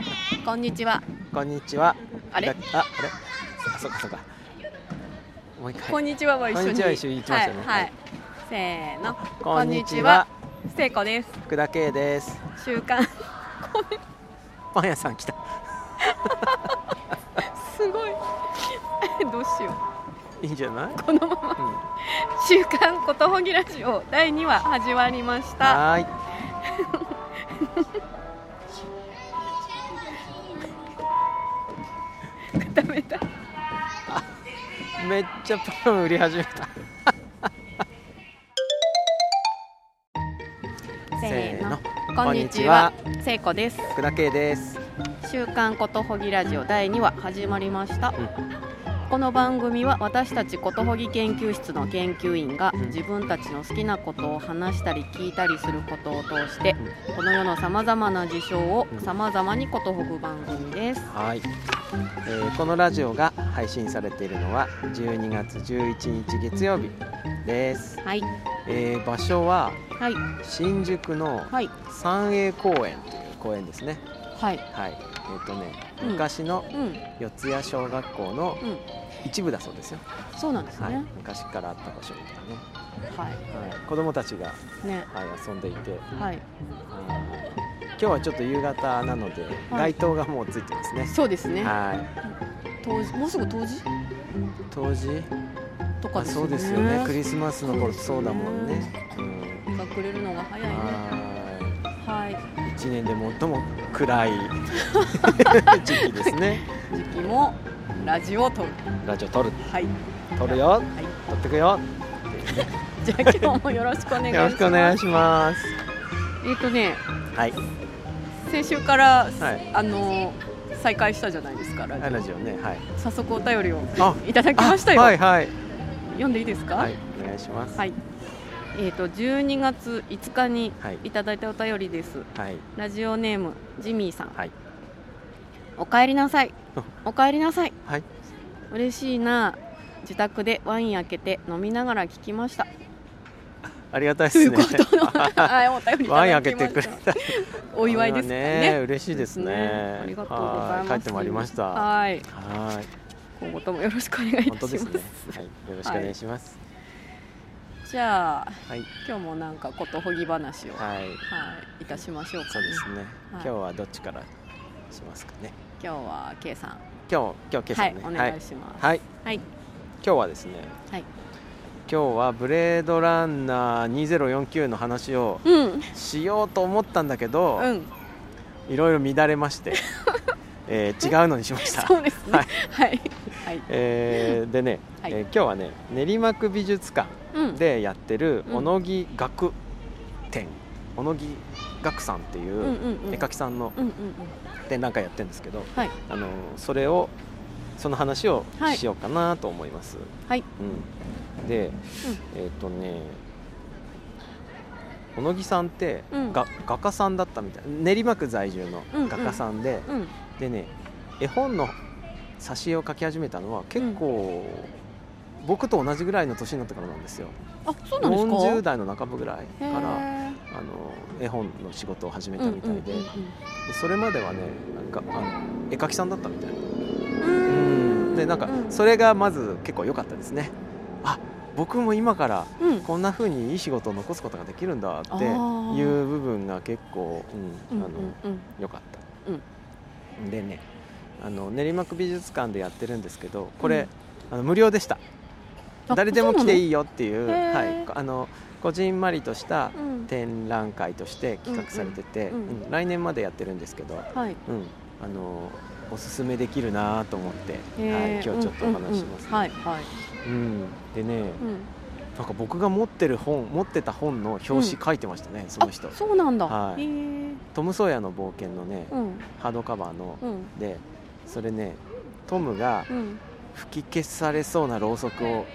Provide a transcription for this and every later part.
ーの？こんにちはこんにちは。あれ？だあ、あれ？あ、そうかそうか。もう一回。こんにちはは一緒にこんにちは一緒に言ってましたねはい、はい、せーのこんにちは。聖子です福田圭です。週刊 パン屋さん来た。すごい どうしよいいんじゃない？うこのままうん。週刊ことほぎラジオ第2話始まりましたはーい。めっちゃパン売り始めた。せーの。ここんにちは。聖子です。福田圭です。週刊ことほぎラジオ第2話始まりました、ん。この番組は私たちことほぎ研究室の研究員がうん。自分たちの好きなことを話したり聞いたりすることを通してこの世のさまざまな事象をうんさまざまにことほぐ番組です。はい、えーこのラジオが配信されているのは12月11日月曜日です。はいえー場所ははい新宿のはい三栄公園という公園ですね。はいはい。えっ、とね、うん昔のうん四谷小学校のうん一部だそうですよ。そうなんですはいね。昔からあった場所みたいなはね。はい。子供たちが、いねはい、遊んでいて、はいあー今日はちょっと夕方なので、はい街灯がもうついてますね。そうですねはい。当時もうすぐ当時当時、あとかねそうですよね。クリスマスの頃そうだもんね。うん。日が暮れるのが早いねははいい。一年で最も暗い 時期ですね。時期もラジオを撮るラジオ撮る、はい撮るよ、はい撮ってくよ。じゃあ今日もよろしくお願いしますよろしくお願いします。えっ、とねはい。先週から、はいあの再開したじゃないですかラジオね、はい。早速お便りをあ いただきましたよ、あはいはい。読んでいいですか？はい、お願いします。はいえっ、と12月5日にはいいただいたお便りですはい。ラジオネームジミーさんはい。おかえりなさいあ おかえりなさいはい。嬉しいな自宅でワイン開けて飲みながら聞きましたありがたいというですね。ワイン開けてくれた。お祝いですかねね嬉しいですね。ありがとうございますは帰ってまいりました。ははいい。今後ともよろしくお願いいたします本当ですね。はい。よろしくお願いします。じゃあはい。今日もなんかことほぎ話をははい。いいたしましょうかそうですね。はい今日はどっちからしますかね。今日は K さん今日今日今朝ね。はいお願いしますはい。はい今日はですね。はい今日はブレードランナー2049の話をうん。しようと思ったんだけど、うん。いろいろ乱れまして、えー違うのにしました。そうですね。はい。はい。はい。えーでね、はい。えー今日はね練馬区美術館うん。でやってるうん。小野木学展。小野木学さんっていうんうんううん。絵描きさんのうんうんうん。展覧会やってるんですけど、はい。あのそれをその話をはいしようかなと思います。はい。うん、で、えっ、とね小野木さんって、うん。が画家さんだったみたい。練馬区在住の画家さんで、うん。でね絵本の挿絵を描き始めたのは結構、僕と同じぐらいの年になってからなんですよ。あそうなんですか？40代の半ばぐらいからあの絵本の仕事を始めたみたいで,、うんうんでそれまではねなんかあの絵描きさんだったみたいうんうん。でなんかうん。それがまず結構良かったですね。あ僕も今からうん。こんな風にいい仕事を残すことができるんだっていう部分が結構、うんうんあのうん良かった、でねあの練馬区美術館でやってるんですけどこれ、あの無料でした。あ誰でも来ていいいよっていう、はい、あのこじんまりとしたうん。展覧会として企画されてて、うんうん。うん来年までやってるんですけど、はい。うん、あのおすすめできるなと思って、はい、今日ちょっとお話しします、うんうんうん。はいはい。うん。でね、うん。なんか僕が持ってる本持ってた本の表紙書いてましたね、その人。あそうなんだ。はい。トム・ソーヤの冒険のね、うん。ハードカバーの。うん。でそれねトムがうん。吹き消されそうなろうそくを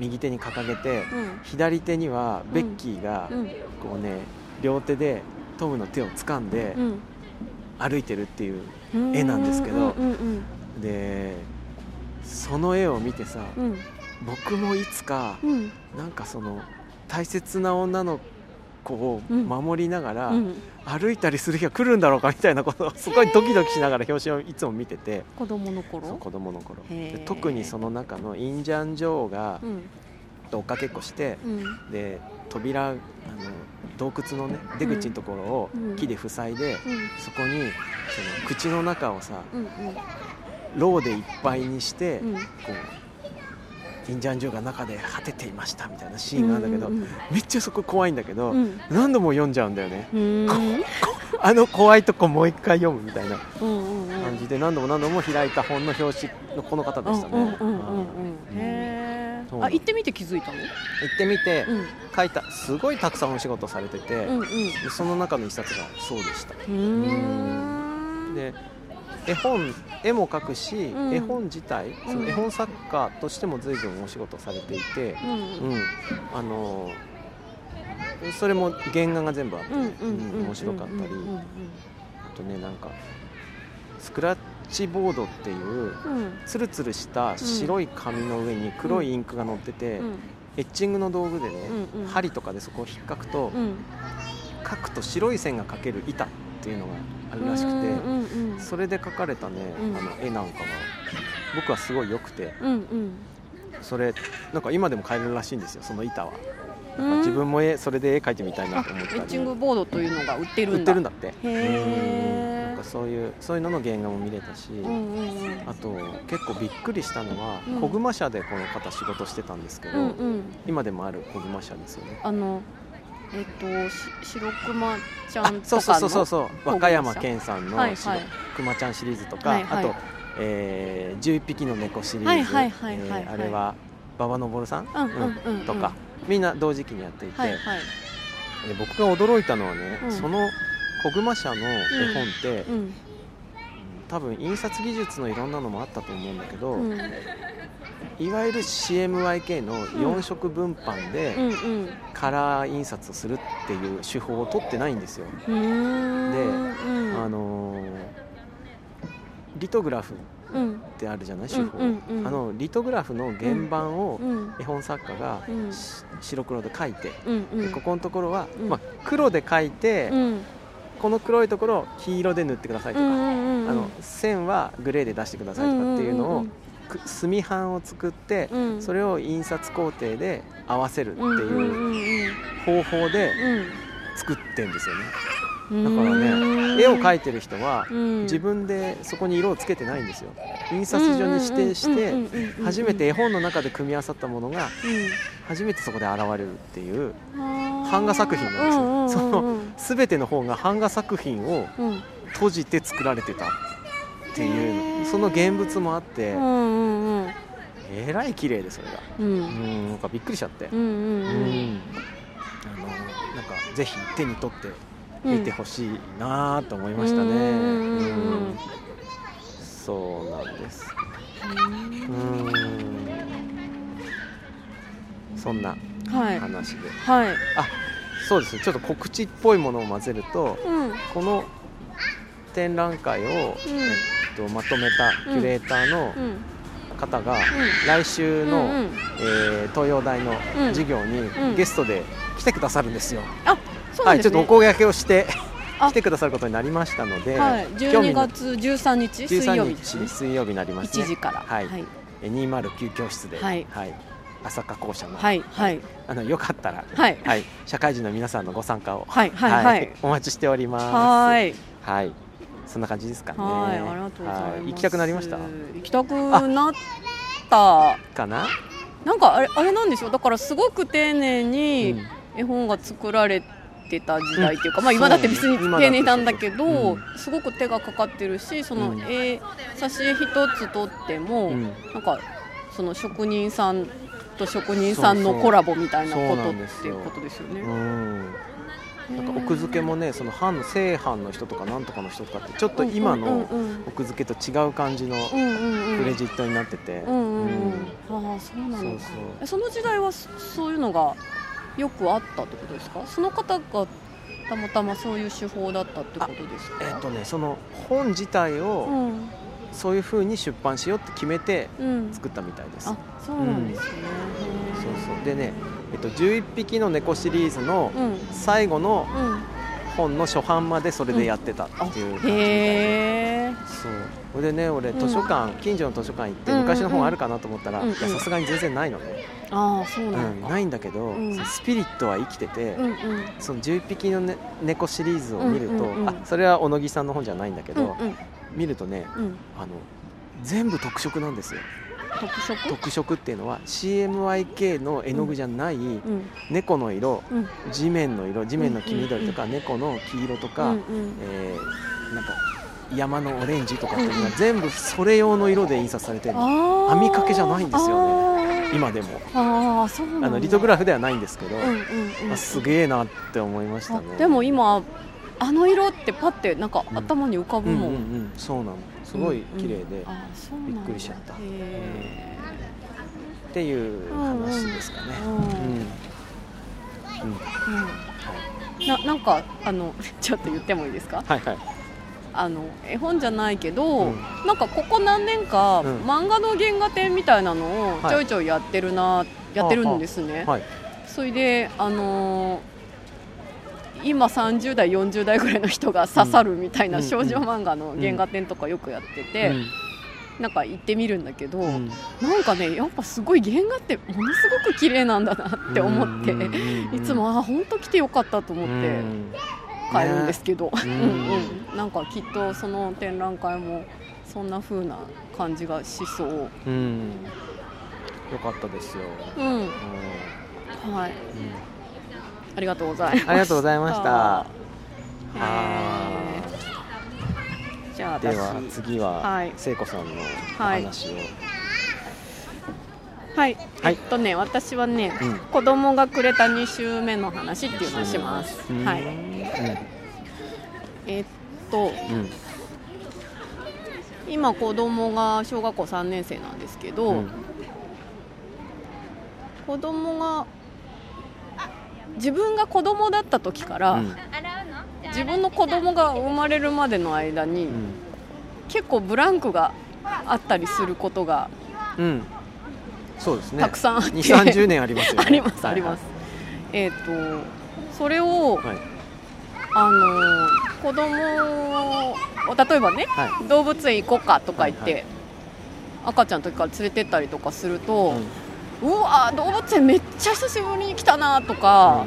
右手に掲げてうん。左手にはベッキーがうん。こうね両手でトムの手を掴んでうん歩いてるっていううん。絵なんですけどでその絵を見てさうん。僕もいつかうん。なんかその大切な女のこううん。守りながら、うん。歩いたりする日が来るんだろうかみたいなことを すごいドキドキしながら表紙をいつも見てて。子供の頃？子供の頃。特にその中のインジャン・ジョーがうん追っかけっこしてうん。で扉あの洞窟のね出口のところをうん。木で塞いで、うん。そこにその口の中をさうんろうでいっぱいにして、うん。こうインジャン・ジョーが中で果てていましたみたいなシーンがあるんだけど、うんめっちゃそこ怖いんだけど、うん。何度も読んじゃうんだよね。うん。うんあの怖いとこもう一回読むみたいなうんうんうん。感じで何度も何度も開いた本の表紙のこの方でしたね、あ行ってみて気づいたの？行ってみてうん。書いたすごいたくさんお仕事されてて、うんうん。でその中の一冊がそうでした。で絵本絵も描くし、うん。絵本自体その絵本作家としても随分お仕事されていて、うん。うん。あのそれも原画が全部あって、面白かったり、あとねなんかスクラッチボードっていううん。ツルツルした白い紙の上に黒いインクが乗ってて、うん。エッチングの道具でね、うんうん。針とかでそこを引っかくと、うん。書くと白い線が描ける板っていうのがあるらしくて、うんうんうんそれで描かれたね、うん。あの絵なんかが。僕はすごい良くて。うんうん。それなんか今でも買えるらしいんですよその板は、うんなん。か自分も絵それで絵描いてみたいなあと思ったり。エッチングボードというのが売ってる売っんだてるんだって。へー。うんなんかそういうそういうのの原画も見れたし、うんうんうん。あと結構びっくりしたのは、うん。小熊社でこの方仕事してたんですけど、うんうん。今でもある小熊社ですよね。あのえっとし白熊ちゃあんとかそうそうそうそう和歌山県さんの白熊ちゃんシリーズとか、はいはい。あと、えー、11匹の猫シリーズ、えーあれは馬場昇さん、うん。とかみんな同時期にやっていて、はいはい。で僕が驚いたのはね、うん。その小熊社の絵本って、うん。多分印刷技術のいろんなのもあったと思うんだけど、うん。いわゆる CMYK の4色分版で、カラー印刷をするっていう手法を取ってないんですよ、でうん。あのーリトグラフっうん。てあるじゃない？手法、あのリトグラフの原版をうん絵本作家が白黒で描いて、ここのところは、うん。まあ、黒で描いて、うんこの黒いところを黄色で塗ってくださいとか、あの線はグレーで出してくださいとかっていうのを、く墨版を作って、うん。それを印刷工程で合わせるっていううん方法でうん。作ってんですよね、うんだからね絵を描いてる人はうん。自分でそこに色をつけてないんですよ。印刷所に指定して初めて絵本の中で組み合わさったものが初めてそこで現れるっていう版画作品なんですよ。その全ての本が版画作品をうん。閉じて作られてたっていうその現物もあってえらい綺麗でそれが。ううんんなんかびっくりしちゃって。あのなんかぜひ手に取ってうん見てほしいなと思いましたね、うん。うんそうなんです。うん。そんなはい。話で、はい。あそうです。ねちょっと告知っぽいものを混ぜるとうん。この展覧会を、えっと、まとめたキュレーターのうん。方が、来週の、うんうん。えー東洋大のうん。授業にうん。ゲストで来てくださるんですよ、あそうはい、ちょっとお声掛けをしてあ。来てくださることになりましたので、はい。12興味の月13日水曜日です13ね。日水曜日になりますね。1時から。はい。はい。え209教室で、はい。朝霞校舎の,、はい。はい。あのよかったら、はい。はい、社会人の皆さんのご参加を、はい。はい。はい。お待ちしております。はい。はい。そんな感じですかね。はい。ありがとうございます。は行きたくなりました？行きたくなった。かな、なんかあれあれなんでしょうだからすごく丁寧うにん。絵本が作られてた時代っていうか、うんまあ今だって別に丁寧なんだけど、うん。すごく手がかかってるしそのうん。絵挿絵一つとっても、うん。なんかその職人さんと職人さんのコラボみたいなことっていうことですよね。なんか奥付けもねその藩正藩の人とかなんとかの人とかってちょっと今うんの奥付けと違う感じのクレジットになってて、ああそうなのかその時代はそそういうのがよくあったってことですか？その方がたまたまそういう手法だったってことですか？えっとねその本自体をうん。そういう風に出版しようって決めてうん。作ったみたいです、あそうなんですね、へそうでね、えっと、11匹の猫シリーズのうん。最後のうん本の初版までそれでやってたっていう感じで、へえそうそれでね俺うん図書館、近所の図書館行ってうん。うんうん昔の本あるかなと思ったらさすがに全然ないのね、ああそうなうんん、だ、ないんだけど、スピリットは生きてて、うんうん。その11匹の、ね、猫シリーズを見ると、うんうんうん。あそれは小野木さんの本じゃないんだけど、うんうん。見るとねうん。あの全部特色なんですよ特色？特色っていうのは CMYK の絵の具じゃないうん。猫の色うん。地面の色地面の黄緑とか、猫の黄色とか、うんうん。えーなんか山のオレンジとかっていうのが全部それ用の色で印刷されてるの。あー。網掛けじゃないんですよね。今でも。ああのリトグラフではないんですけど、うんうんうん。あすげえなって思いましたね。あでも今あの色ってパッてなんかうん頭に浮かぶもん、うんうんうん。そうなのすごい綺麗で、びっくりしちゃった。へっていう話ですかね。ななんかあの ちょっと言ってもいいですか？はいはい。あの絵本じゃないけど、うん。なんかここ何年か、うん。漫画の原画展みたいなのをはいちょいちょいやってるな、やってるんですね、はい。それであのー今30代40代ぐらいの人が刺さるみたいなうん少女漫画の原画展とかよくやってて、なんか行ってみるんだけど、うん。なんかねやっぱすごい原画ってものすごく綺麗なんだなって思って、いつもあ本当来てよかったと思ってうん。帰るんですけど、ね。うんうん、なんかきっとその展覧会もそんな風な感じがしそう。うん。よかったですよ、うん、うん。はい、うんありがとうございます。ありがとうございました。じゃあ私では次は、はい。聖子さんのお話を、はい、はい。えっとね私はね、うん。子供がくれた2週目の話っていうのをします。うん。はい、えっとうん。今子供が小学校3年生なんですけど、うん。子供が自分が子供だった時から、うん。自分の子供が生まれるまでの間に、うん。結構ブランクがあったりすることがうん。そうですね。たくさんあって、2 3 0年ありますよね。あります、はいあります。えっ、とそれを、はい。あの子供を例えばねはい。動物園行こうかとか言って、はい。赤ちゃんの時から連れてったりとかすると、うんうわ動物園めっちゃ久しぶりに来たなとか、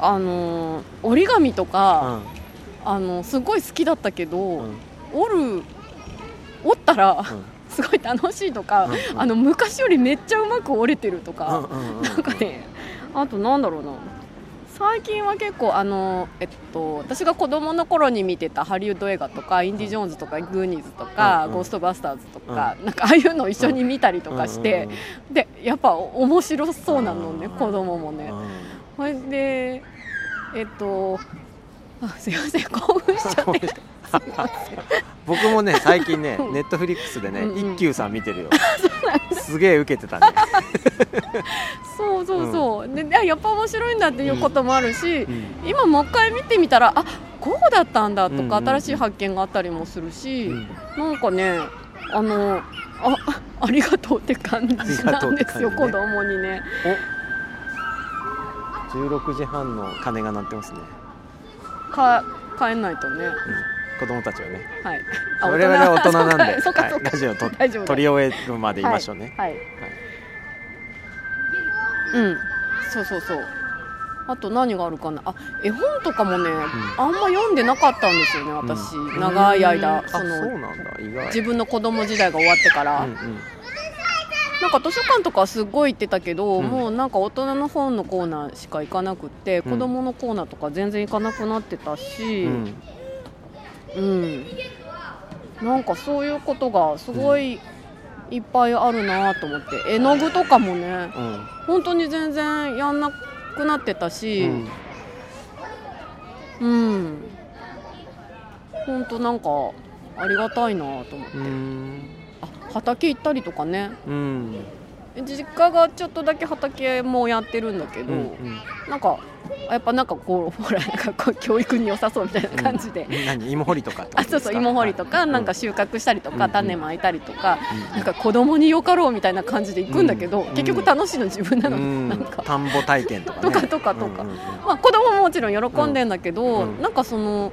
あの折り紙とか、あのすごい好きだったけど、うん。うん折る折ったら、うん。すごい楽しいとか、うんうん。あの昔よりめっちゃうまく折れてるとうんか、うんうん。なんかねあとなんだろうな最近は結構あの、えっと、私が子供の頃に見てたハリウッド映画とか「インディ・ジョーンズ」とか「グーニーズ」とか「うんうん。ゴーストバスターズ」とか、なんかああいうのを一緒に見たりとかして、うんうんでやっぱ面白そうなのねうん子供もね。それでえっとあすいません 興奮しちゃって。僕もね最近ねネットフリックスでねうんうん。一休さん見てるよ すげえ受けてたね。そうそうそう、ででやっぱ面白いんだっていうこともあるし、うん。今もう一回見てみたらあこうだったんだとか、うんうんうん。新しい発見があったりもするし、うん。なんかねあのああありがとうって感じなですよ、ね。子供にね。お。16時半の鐘が鳴ってますね。か帰んないとね子供たちはね。はい。それはね大人。なんで。はい。ラジオと取り終えるまでいましょうね。はい、はい。うん。そうそうそう。あと何があるかな。あ絵本とかもね、あんま読んでなかったんですよね私、うん。長い間。うん。その自分の子供時代が終わってから、うんうん。なんか図書館とかはすごい行ってたけど、うん。もうなんか大人の本のコーナーしか行かなくって、うん。子供のコーナーとか全然行かなくなってたし、うん。うんなんかそういうことがすごいいっぱいあるなと思って。絵の具とかもねうん。本当に全然やんなくなってたうし、ん。うん。本当なんかありがたいなと思って、うん。あ畑行ったりとかね。うん。実家がちょっとだけ畑もやってるんだけど、うん。なんかやっぱなんかこうほらなんかこう教育に良さそうみたいな感じで、うん、何芋掘りとかあそうそう芋掘りとか、なんか収穫したりとか、種まいたりとか、なんか子供によかろうみたいな感じで行くんだけど、結局楽しいの自分なの、なんか。田んぼ体験とか、とかとかとか、まあ子供ももちろん喜んでんだけど、なんかその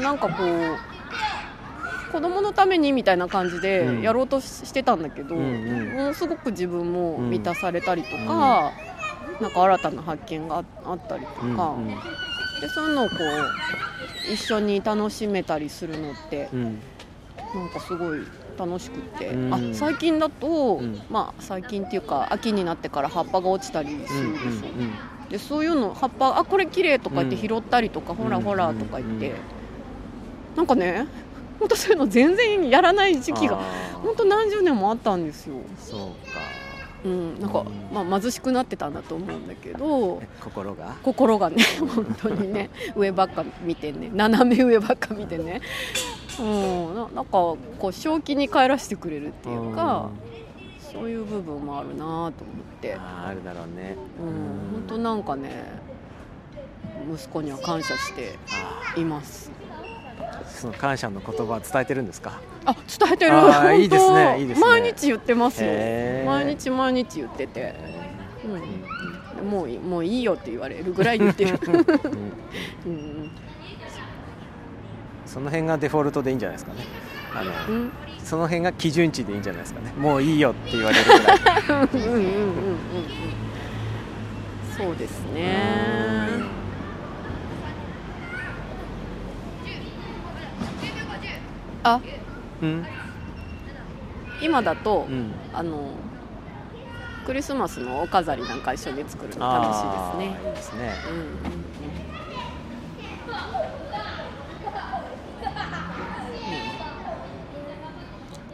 なんかこう子供のためにみたいな感じでやろうとしてたんだけど、ものすごく自分も満たされたりとか、なんか新たな発見があったりとか、うんうん、でそういうのをこう一緒に楽しめたりするのって、うん、なんかすごい楽しくて、うん、あ最近だと、うん、まあ最近っていうか秋になってから葉っぱが落ちたりするでしょ、うんうんうん、でそういうの葉っぱあこれ綺麗とか言って拾ったりとか、ほらほらとか言って、なんかね本当そういうの全然やらない時期が本当何十年もあったんですよ。そうかうん、なんか、まあ、貧しくなってたんだと思うんだけど心が？心がね 本当にね上ばっか見てね。斜め上ばっか見てね、うん、ななんかこう正気に帰らせてくれるっていうか、そういう部分もあるなと思って。ああるだろうね。うん。本当なんかね息子には感謝していますその感謝の言葉は伝えてるんですか？あ伝えてる。いいですねいいですね。毎日言ってますよ。毎日毎日言ってて、うん、もうもういいよって言われるぐらい言ってる、うん、その辺がデフォルトでいいんじゃないですかね。あの、うん、その辺が基準値でいいんじゃないですかね。もういいよって言われるぐらい。うんうんうんうんうん。そうですねあ、うん、今だと、うん、あのクリスマスのお飾りなんか一緒に作るの楽しいですね。いいですね。うん。うん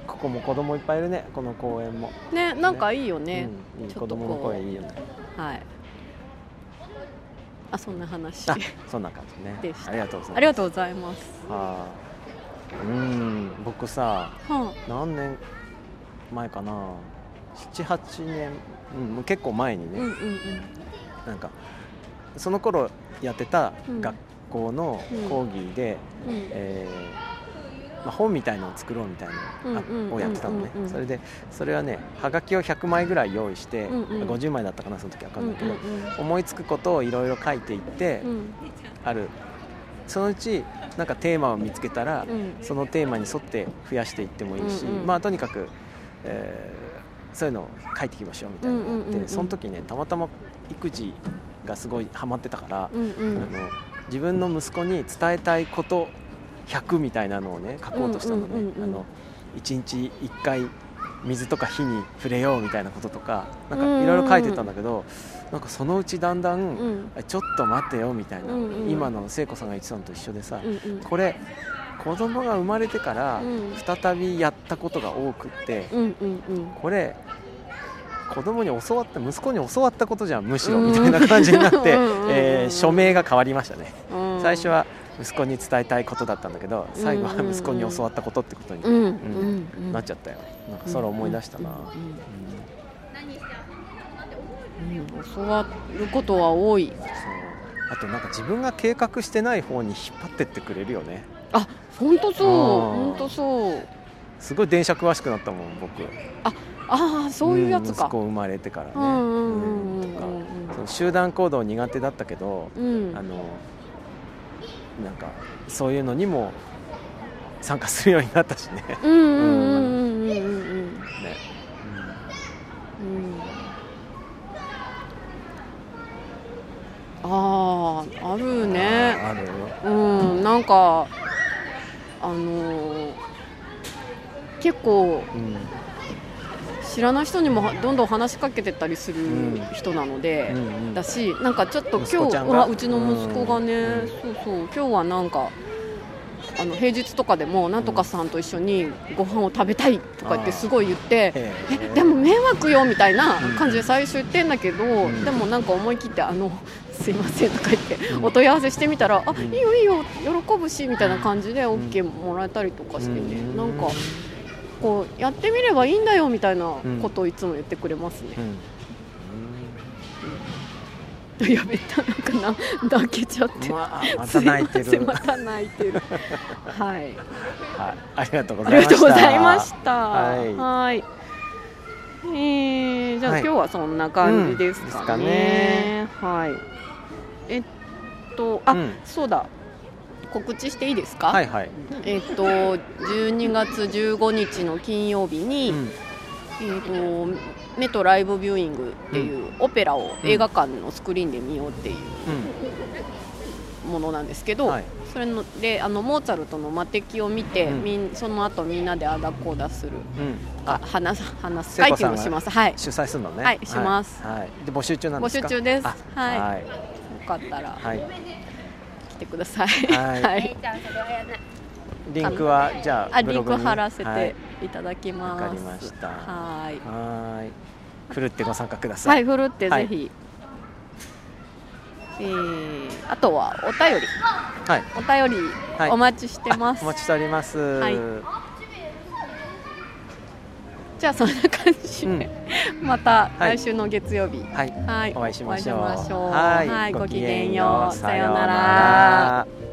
ここも子供いっぱいいるねこの公園も。ねなんかいいよね、うん、いい子供の声いいよね。はい。あそんな話そんな感じね。ありがとうございます。ありがとうございます。はあうん僕さ、はあ、何年前かな78年、うん、結構前にね、うんうんうん、なんかその頃やってた学校の講義で、うん、えー、まあ、本みたいのを作ろうみたいなのをやってたのね。それでそれはねはがきを100枚ぐらい用意して、うんうん、50枚だったかなその時分かんないけど、うんうんうん、思いつくことをいろいろ書いていって、うん、あるそのうちなんかテーマを見つけたら、うん、そのテーマに沿って増やしていってもいいし、うんうん、まあとにかく、えー、そういうのを書いていきましょうみたいな。のがあって、その時ねたまたま育児がすごいハマってたから、うんうん、あの自分の息子に伝えたいこと100みたいなのをね書こうとしたのね。あの1日1回水とか火に触れようみたいなこととかなんかいろいろ書いてたんだけど、なんかそのうちだんだん、うん、ちょっと待てよみたいな、うんうん、今の聖子さんが言ってたのと一緒でさ、うんうん、これ子供が生まれてから再びやったことが多くって、うんうんうん、これ子供に教わった息子に教わったことじゃんむしろみたいな感じになって、えー、署名が変わりましたね、最初は息子に伝えたいことだったんだけど最後は息子に教わったことってことに、うん。なっちゃったよ。なんかそれ思い出したな、教わることは多い。あとなんか自分が計画してない方に引っ張ってってくれるよね。あ本当そう。本当そう。すごい電車詳しくなったもん僕。ああそういうやつか、息子生まれてからね。集団行動苦手だったけど、うん、あのなんかそういうのにも参加するようになったしね。うんうんうんうんうんね。あああるね。あるうんなんかあのー、結構、うん、知らない人にもどんどん話しかけてたりする人なので、うんうん。うん、だしなんかちょっと今日はうちの息子がね、そうそう今日はなんかあの平日とかでもなんとかさんと一緒にご飯を食べたいとかってすごい言ってえでも迷惑よみたいな感じで最初言ってんだけど、でもなんか思い切ってあの すいませんとか言ってお問い合わせしてみたら、あいいよいいよ喜ぶしみたいな感じで OK もらえたりとかしてね、なんかこうやってみればいいんだよみたいなことをいつも言ってくれますね。やめたなんかな泣けちゃって。まあまた泣いてる。また泣いてる。はい、はい、ありがとうございました。ありがとうございました。はい。えー、じゃあ、はい、今日はそんな感じですかね。うん、かね。はい。えっとあ、うん、そうだ告知していいですか？はいはい。えっと12月15日の金曜日に、うん。えーと、メトライブビューイングっていうオペラを映画館のスクリーンで見ようっていうものなんですけど、はい、それのであのモーツァルトの魔敵を見て、うん、みんその後みんなであだこうだする、うん、あ話す話す会っていうのします。はい。主催するのね。はいします、はい、はい、で募集中なんです募集中です。はい、はい、よかったら、はい、来てくださいはい、はいリンクはじゃあリンク貼らせていただきます。わ、はい、かりました。はい。はい。ふるってご参加ください。はい、ふるってぜひ。はい、えー、あとはお便り。はい。お便りお待ちしてます。お待ちしております。はい。じゃあそんな感じで、うん、また来週の月曜日、はい、はい、お会いしましょう。はい、ごきげんよう。さようなら。